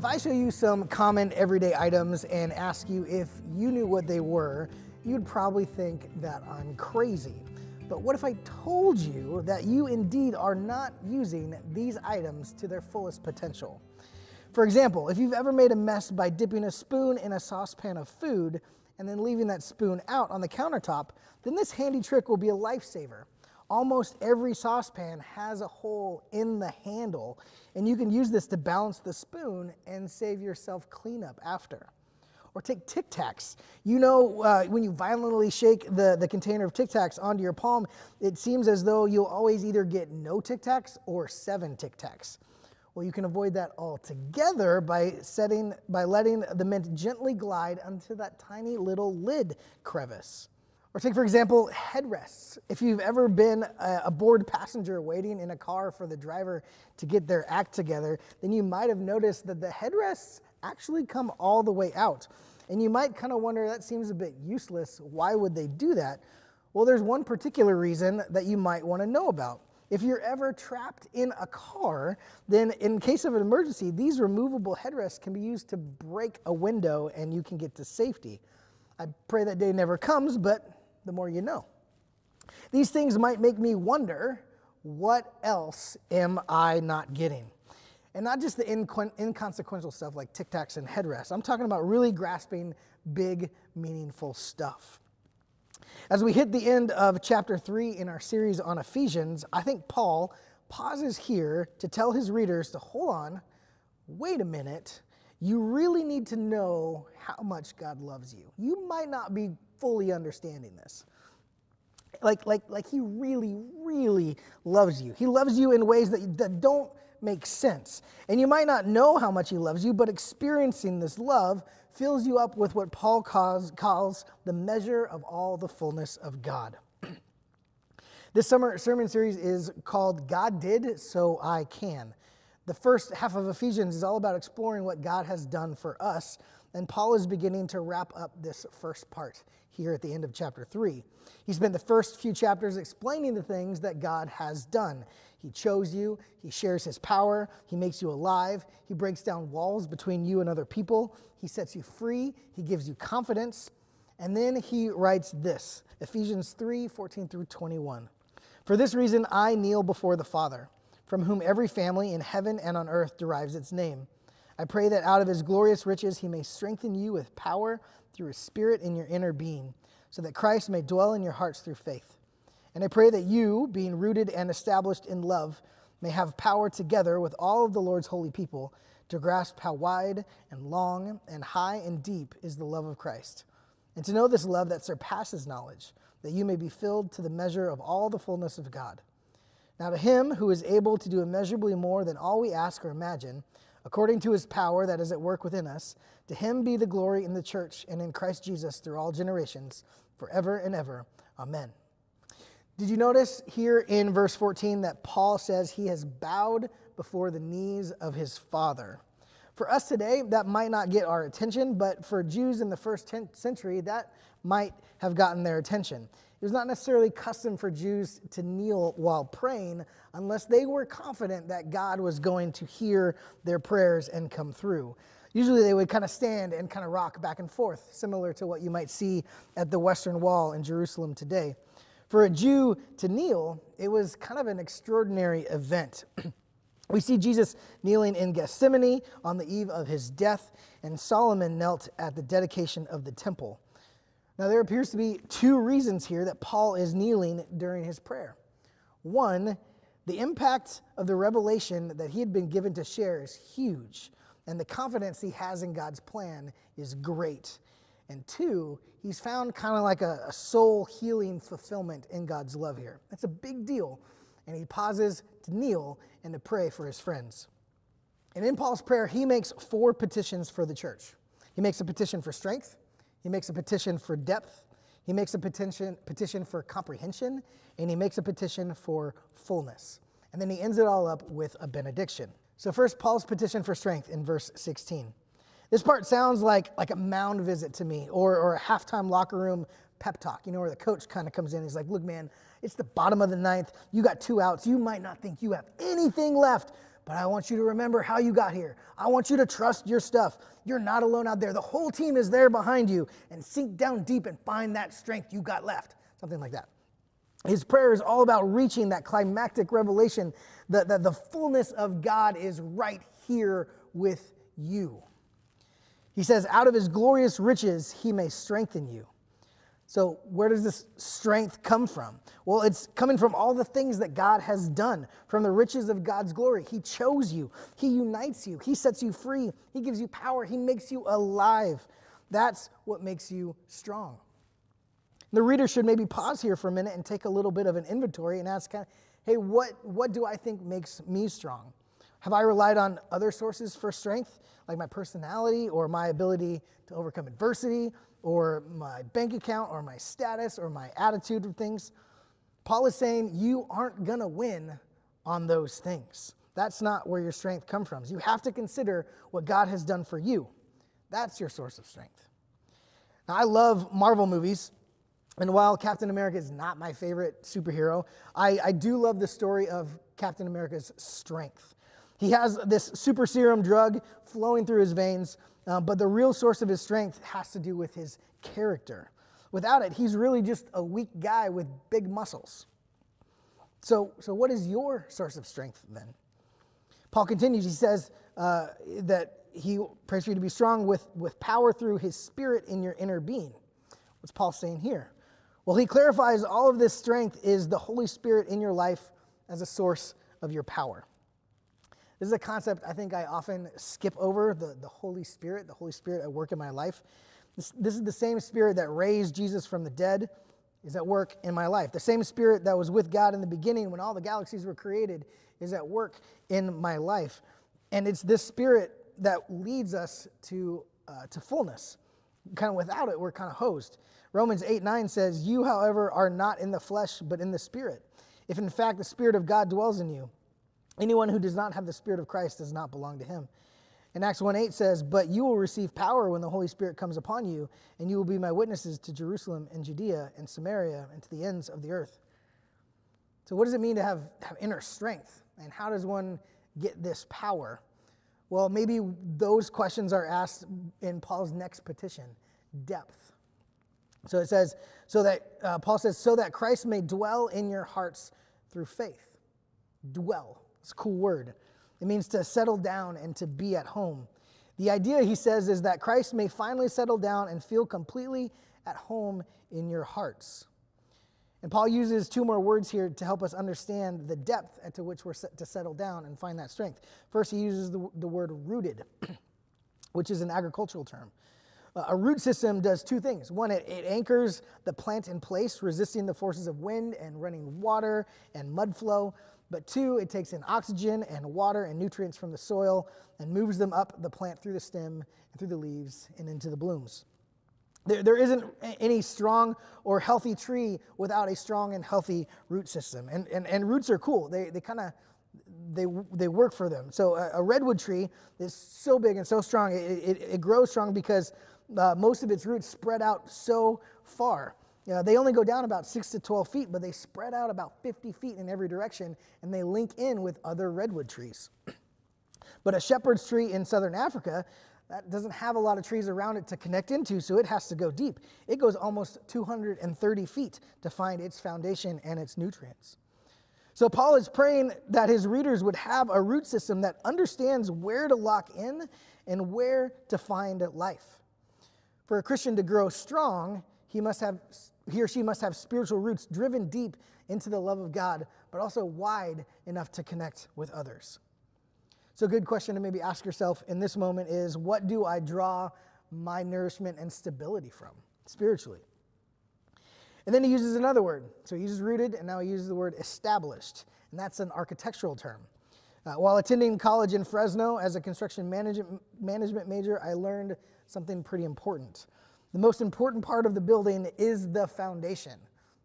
If I show you some common everyday items and ask you if you knew what they were, you'd probably think that I'm crazy. But what if I told you that you indeed are not using these items to their fullest potential? For example, if you've ever made a mess by dipping a spoon in a saucepan of food and then leaving that spoon out on the countertop, then this handy trick will be a lifesaver. Almost every saucepan has a hole in the handle, and you can use this to balance the spoon and save yourself cleanup after. Or take Tic Tacs. You know, uh, when you violently shake the, the container of Tic Tacs onto your palm, it seems as though you'll always either get no Tic Tacs or seven Tic Tacs. Well, you can avoid that altogether by setting by letting the mint gently glide onto that tiny little lid crevice. Or take, for example, headrests. If you've ever been a, bored passenger waiting in a car for the driver to get their act together, then you might have noticed that the headrests actually come all the way out. And you might kind of wonder, that seems a bit useless. Why would they do that? Well, there's one particular reason that you might want to know about. If you're ever trapped in a car, then in case of an emergency, these removable headrests can be used to break a window and you can get to safety. I pray that day never comes, but the more you know. These things might make me wonder what else am I not getting? And not just the inco- inconsequential stuff like tic tacs and headrests. I'm talking about really grasping big, meaningful stuff. As we hit the end of chapter three in our series on Ephesians, I think Paul pauses here to tell his readers to hold on, wait a minute. You really need to know how much God loves you. You might not be fully understanding this. Like, like, like he really, really loves you. He loves you in ways that, that don't make sense. And you might not know how much he loves you, but experiencing this love fills you up with what Paul calls, calls the measure of all the fullness of God. this summer sermon series is called God Did, So I Can. The first half of Ephesians is all about exploring what God has done for us, and Paul is beginning to wrap up this first part here at the end of chapter 3. He spent the first few chapters explaining the things that God has done. He chose you, He shares His power, He makes you alive, He breaks down walls between you and other people, He sets you free, He gives you confidence. And then He writes this Ephesians 3 14 through 21. For this reason, I kneel before the Father, from whom every family in heaven and on earth derives its name. I pray that out of his glorious riches he may strengthen you with power through his Spirit in your inner being, so that Christ may dwell in your hearts through faith. And I pray that you, being rooted and established in love, may have power together with all of the Lord's holy people to grasp how wide and long and high and deep is the love of Christ, and to know this love that surpasses knowledge, that you may be filled to the measure of all the fullness of God. Now, to him who is able to do immeasurably more than all we ask or imagine, according to his power that is at work within us. To him be the glory in the church and in Christ Jesus through all generations, forever and ever. Amen. Did you notice here in verse 14 that Paul says he has bowed before the knees of his Father? For us today, that might not get our attention, but for Jews in the first century, that might have gotten their attention. It was not necessarily custom for Jews to kneel while praying unless they were confident that God was going to hear their prayers and come through. Usually they would kind of stand and kind of rock back and forth, similar to what you might see at the Western Wall in Jerusalem today. For a Jew to kneel, it was kind of an extraordinary event. we see Jesus kneeling in Gethsemane on the eve of his death, and Solomon knelt at the dedication of the temple. Now, there appears to be two reasons here that Paul is kneeling during his prayer. One, the impact of the revelation that he had been given to share is huge, and the confidence he has in God's plan is great. And two, he's found kind of like a, a soul healing fulfillment in God's love here. That's a big deal. And he pauses to kneel and to pray for his friends. And in Paul's prayer, he makes four petitions for the church. He makes a petition for strength, he makes a petition for depth, he makes a petition, petition for comprehension, and he makes a petition for fullness. And then he ends it all up with a benediction. So, first, Paul's petition for strength in verse 16. This part sounds like, like a mound visit to me or, or a halftime locker room pep talk, you know, where the coach kind of comes in. He's like, Look, man, it's the bottom of the ninth. You got two outs. You might not think you have anything left, but I want you to remember how you got here. I want you to trust your stuff. You're not alone out there. The whole team is there behind you. And sink down deep and find that strength you got left. Something like that. His prayer is all about reaching that climactic revelation that, that the fullness of God is right here with you. He says, Out of his glorious riches, he may strengthen you. So, where does this strength come from? Well, it's coming from all the things that God has done, from the riches of God's glory. He chose you, He unites you, He sets you free, He gives you power, He makes you alive. That's what makes you strong. The reader should maybe pause here for a minute and take a little bit of an inventory and ask, hey, what, what do I think makes me strong? Have I relied on other sources for strength, like my personality or my ability to overcome adversity? Or my bank account or my status or my attitude of things. Paul is saying you aren't going to win on those things. That's not where your strength comes from. You have to consider what God has done for you. That's your source of strength. Now, I love Marvel movies. And while Captain America is not my favorite superhero, I, I do love the story of Captain America's strength. He has this super serum drug flowing through his veins uh, but the real source of his strength has to do with his character. Without it, he's really just a weak guy with big muscles. So, so what is your source of strength then? Paul continues, he says uh, that he prays for you to be strong with, with power through his spirit in your inner being. What's Paul saying here? Well, he clarifies all of this strength is the Holy Spirit in your life as a source of your power. This is a concept I think I often skip over the, the Holy Spirit, the Holy Spirit at work in my life. This, this is the same Spirit that raised Jesus from the dead, is at work in my life. The same Spirit that was with God in the beginning when all the galaxies were created is at work in my life. And it's this Spirit that leads us to, uh, to fullness. Kind of without it, we're kind of hosed. Romans 8 9 says, You, however, are not in the flesh, but in the Spirit. If in fact the Spirit of God dwells in you, Anyone who does not have the Spirit of Christ does not belong to him. And Acts 1 8 says, But you will receive power when the Holy Spirit comes upon you, and you will be my witnesses to Jerusalem and Judea and Samaria and to the ends of the earth. So, what does it mean to have, have inner strength? And how does one get this power? Well, maybe those questions are asked in Paul's next petition depth. So it says, so that, uh, Paul says, so that Christ may dwell in your hearts through faith. Dwell. It's a cool word. It means to settle down and to be at home. The idea, he says, is that Christ may finally settle down and feel completely at home in your hearts. And Paul uses two more words here to help us understand the depth at to which we're set to settle down and find that strength. First, he uses the, the word rooted, which is an agricultural term. Uh, a root system does two things. One, it, it anchors the plant in place, resisting the forces of wind and running water and mud flow. But two, it takes in oxygen and water and nutrients from the soil and moves them up the plant through the stem and through the leaves and into the blooms. There, there isn't any strong or healthy tree without a strong and healthy root system. And, and, and roots are cool. They, they kind of they, they work for them. So a, a, redwood tree is so big and so strong. It, it, it grows strong because uh, most of its roots spread out so far. Know, they only go down about 6 to 12 feet, but they spread out about 50 feet in every direction and they link in with other redwood trees. but a shepherd's tree in southern Africa, that doesn't have a lot of trees around it to connect into, so it has to go deep. It goes almost 230 feet to find its foundation and its nutrients. So, Paul is praying that his readers would have a root system that understands where to lock in and where to find life. For a Christian to grow strong, he must have he or she must have spiritual roots driven deep into the love of God, but also wide enough to connect with others. So, a good question to maybe ask yourself in this moment is what do I draw my nourishment and stability from spiritually? And then he uses another word. So, he uses rooted, and now he uses the word established, and that's an architectural term. Uh, while attending college in Fresno as a construction management, management major, I learned something pretty important. The most important part of the building is the foundation.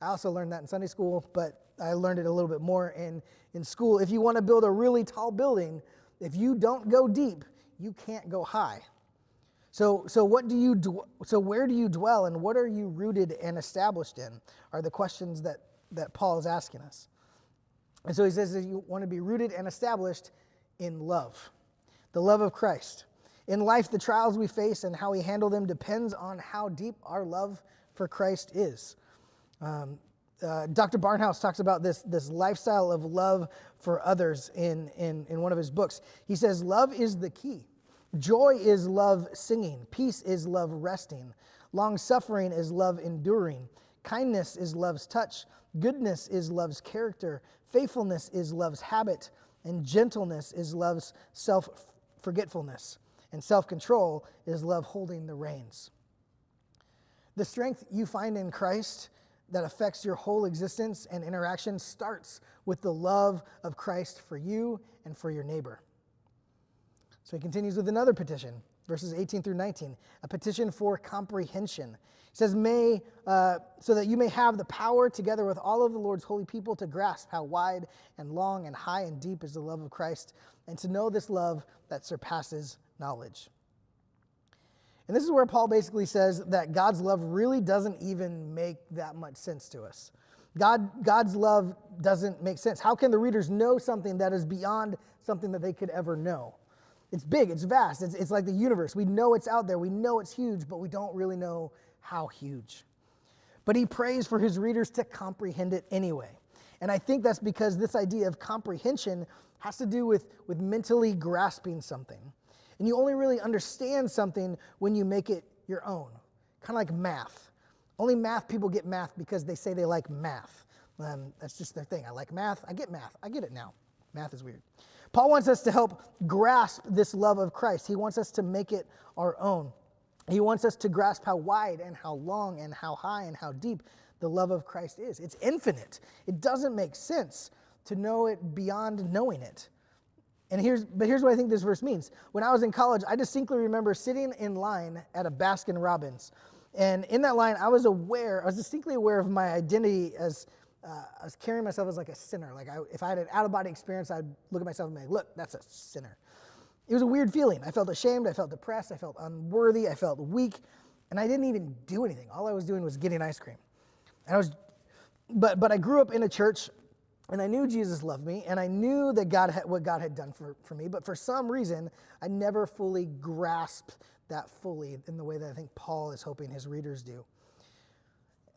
I also learned that in Sunday school, but I learned it a little bit more in, in school. If you want to build a really tall building, if you don't go deep, you can't go high. So, so what do you do, so where do you dwell and what are you rooted and established in? Are the questions that, that Paul is asking us. And so he says that you want to be rooted and established in love, the love of Christ. In life, the trials we face and how we handle them depends on how deep our love for Christ is. Um, uh, Dr. Barnhouse talks about this, this lifestyle of love for others in, in, in one of his books. He says, Love is the key. Joy is love singing. Peace is love resting. Long suffering is love enduring. Kindness is love's touch. Goodness is love's character. Faithfulness is love's habit. And gentleness is love's self forgetfulness. And self control is love holding the reins. The strength you find in Christ that affects your whole existence and interaction starts with the love of Christ for you and for your neighbor. So he continues with another petition, verses 18 through 19, a petition for comprehension. He says, "May uh, so that you may have the power, together with all of the Lord's holy people, to grasp how wide and long and high and deep is the love of Christ, and to know this love that surpasses knowledge." And this is where Paul basically says that God's love really doesn't even make that much sense to us. God, God's love doesn't make sense. How can the readers know something that is beyond something that they could ever know? It's big, it's vast, it's, it's like the universe. We know it's out there, we know it's huge, but we don't really know how huge. But he prays for his readers to comprehend it anyway. And I think that's because this idea of comprehension has to do with, with mentally grasping something. And you only really understand something when you make it your own, kind of like math. Only math people get math because they say they like math. Um, that's just their thing. I like math. I get math. I get it now. Math is weird. Paul wants us to help grasp this love of Christ. He wants us to make it our own. He wants us to grasp how wide and how long and how high and how deep the love of Christ is. It's infinite. It doesn't make sense to know it beyond knowing it. And here's, but here's what I think this verse means. When I was in college, I distinctly remember sitting in line at a Baskin Robbins. And in that line, I was aware, I was distinctly aware of my identity as uh, I was carrying myself as like a sinner. Like I, if I had an out of body experience, I'd look at myself and be like, look, that's a sinner. It was a weird feeling. I felt ashamed. I felt depressed. I felt unworthy. I felt weak. And I didn't even do anything. All I was doing was getting ice cream. And I was, but, but I grew up in a church and I knew Jesus loved me, and I knew that God had, what God had done for, for me, but for some reason, I never fully grasped that fully in the way that I think Paul is hoping his readers do.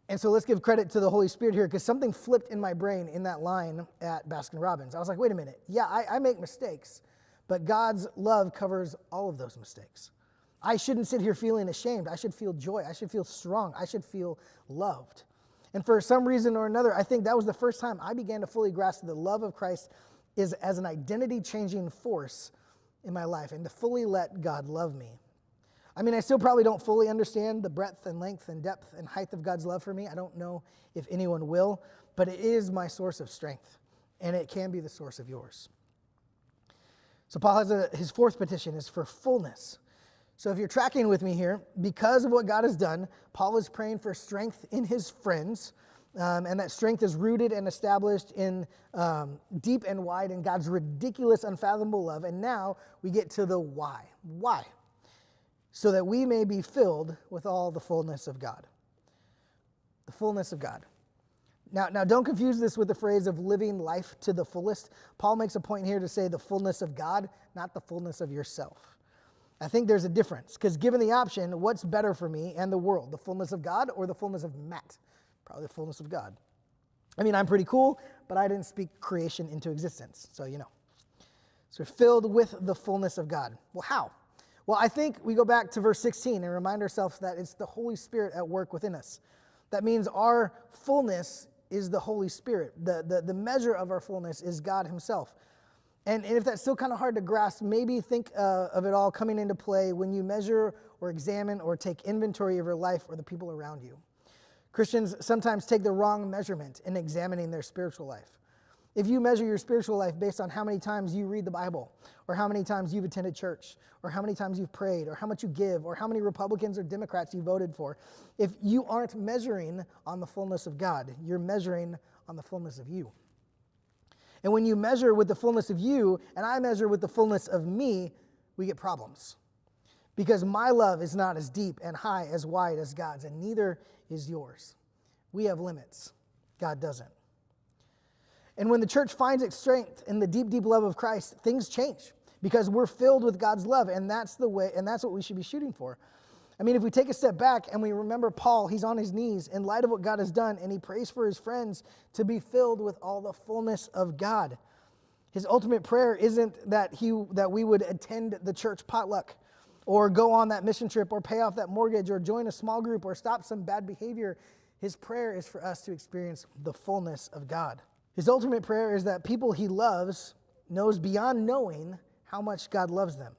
And so let's give credit to the Holy Spirit here because something flipped in my brain in that line at Baskin Robbins. I was like, wait a minute. Yeah, I, I make mistakes, but God's love covers all of those mistakes. I shouldn't sit here feeling ashamed. I should feel joy. I should feel strong. I should feel loved. And for some reason or another, I think that was the first time I began to fully grasp the love of Christ is as an identity changing force in my life and to fully let God love me. I mean, I still probably don't fully understand the breadth and length and depth and height of God's love for me. I don't know if anyone will, but it is my source of strength, and it can be the source of yours. So, Paul has a, his fourth petition is for fullness. So if you're tracking with me here, because of what God has done, Paul is praying for strength in his friends. Um, and that strength is rooted and established in um, deep and wide in God's ridiculous, unfathomable love. And now we get to the why. Why? So that we may be filled with all the fullness of God. The fullness of God. Now, now, don't confuse this with the phrase of living life to the fullest. Paul makes a point here to say the fullness of God, not the fullness of yourself. I think there's a difference because given the option, what's better for me and the world, the fullness of God or the fullness of Matt? Probably the fullness of God. I mean, I'm pretty cool, but I didn't speak creation into existence, so you know. So we're filled with the fullness of God. Well, how? Well, I think we go back to verse 16 and remind ourselves that it's the Holy Spirit at work within us. That means our fullness is the Holy Spirit. The, the, the measure of our fullness is God Himself. And, and if that's still kind of hard to grasp, maybe think uh, of it all coming into play when you measure or examine or take inventory of your life or the people around you. Christians sometimes take the wrong measurement in examining their spiritual life. If you measure your spiritual life based on how many times you read the Bible, or how many times you've attended church, or how many times you've prayed, or how much you give, or how many Republicans or Democrats you voted for, if you aren't measuring on the fullness of God, you're measuring on the fullness of you. And when you measure with the fullness of you and I measure with the fullness of me, we get problems. Because my love is not as deep and high as wide as God's, and neither is yours. We have limits, God doesn't. And when the church finds its strength in the deep, deep love of Christ, things change because we're filled with God's love, and that's the way, and that's what we should be shooting for. I mean, if we take a step back and we remember Paul, he's on his knees in light of what God has done, and he prays for his friends to be filled with all the fullness of God. His ultimate prayer isn't that he that we would attend the church potluck or go on that mission trip or pay off that mortgage or join a small group or stop some bad behavior. His prayer is for us to experience the fullness of God. His ultimate prayer is that people he loves knows beyond knowing how much God loves them.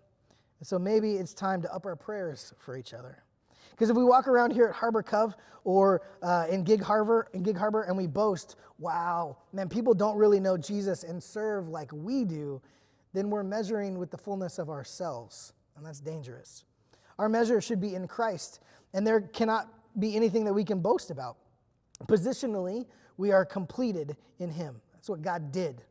And so maybe it's time to up our prayers for each other. Because if we walk around here at Harbor Cove or uh, in Gig Harbor, in Gig Harbor, and we boast, "Wow, man, people don't really know Jesus and serve like we do," then we're measuring with the fullness of ourselves, and that's dangerous. Our measure should be in Christ, and there cannot be anything that we can boast about. Positionally, we are completed in Him. That's what God did.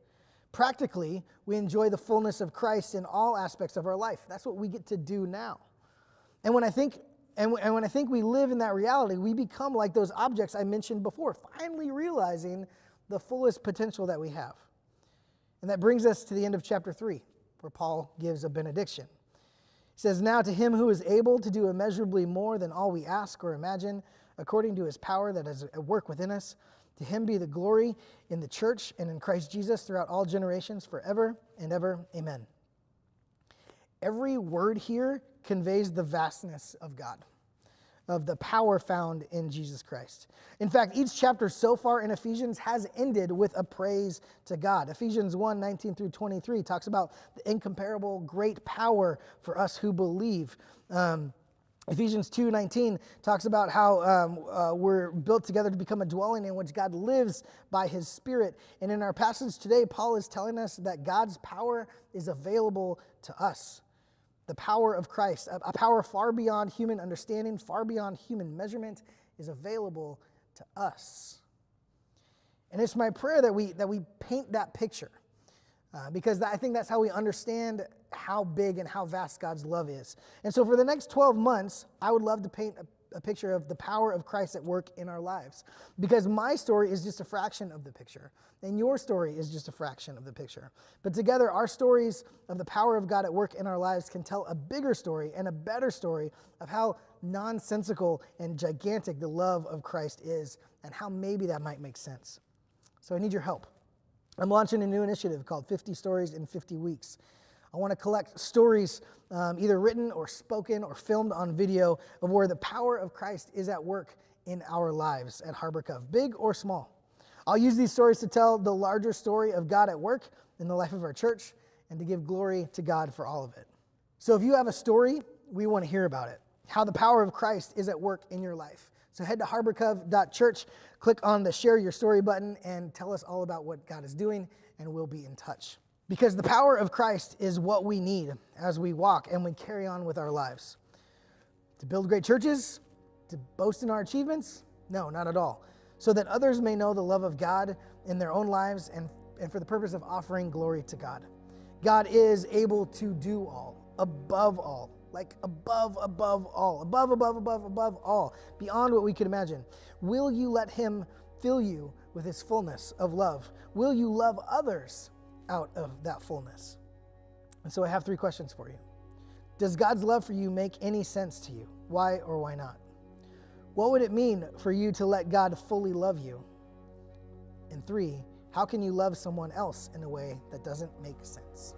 Practically, we enjoy the fullness of Christ in all aspects of our life. That's what we get to do now. And when I think and, and when I think we live in that reality, we become like those objects I mentioned before, finally realizing the fullest potential that we have. And that brings us to the end of chapter 3, where Paul gives a benediction. He says, Now to him who is able to do immeasurably more than all we ask or imagine, according to his power that is at work within us, to him be the glory in the church and in Christ Jesus throughout all generations, forever and ever. Amen. Every word here conveys the vastness of God, of the power found in Jesus Christ. In fact, each chapter so far in Ephesians has ended with a praise to God. Ephesians 1 19 through 23 talks about the incomparable great power for us who believe. Um, Ephesians 2:19 talks about how um, uh, we're built together to become a dwelling in which God lives by his spirit. And in our passage today, Paul is telling us that God's power is available to us the power of Christ, a, a power far beyond human understanding, far beyond human measurement, is available to us. And it's my prayer that we, that we paint that picture uh, because I think that's how we understand how big and how vast God's love is. And so for the next 12 months, I would love to paint a a picture of the power of Christ at work in our lives. Because my story is just a fraction of the picture, and your story is just a fraction of the picture. But together, our stories of the power of God at work in our lives can tell a bigger story and a better story of how nonsensical and gigantic the love of Christ is, and how maybe that might make sense. So I need your help. I'm launching a new initiative called 50 Stories in 50 Weeks. I want to collect stories, um, either written or spoken or filmed on video, of where the power of Christ is at work in our lives at Harbor Cove, big or small. I'll use these stories to tell the larger story of God at work in the life of our church and to give glory to God for all of it. So if you have a story, we want to hear about it. How the power of Christ is at work in your life. So head to harborcove.church, click on the share your story button, and tell us all about what God is doing, and we'll be in touch. Because the power of Christ is what we need as we walk and we carry on with our lives. To build great churches? To boast in our achievements? No, not at all. So that others may know the love of God in their own lives and, and for the purpose of offering glory to God. God is able to do all, above all, like above, above all, above, above, above, above all, beyond what we could imagine. Will you let Him fill you with His fullness of love? Will you love others out of that fullness. And so I have three questions for you. Does God's love for you make any sense to you? Why or why not? What would it mean for you to let God fully love you? And three, how can you love someone else in a way that doesn't make sense?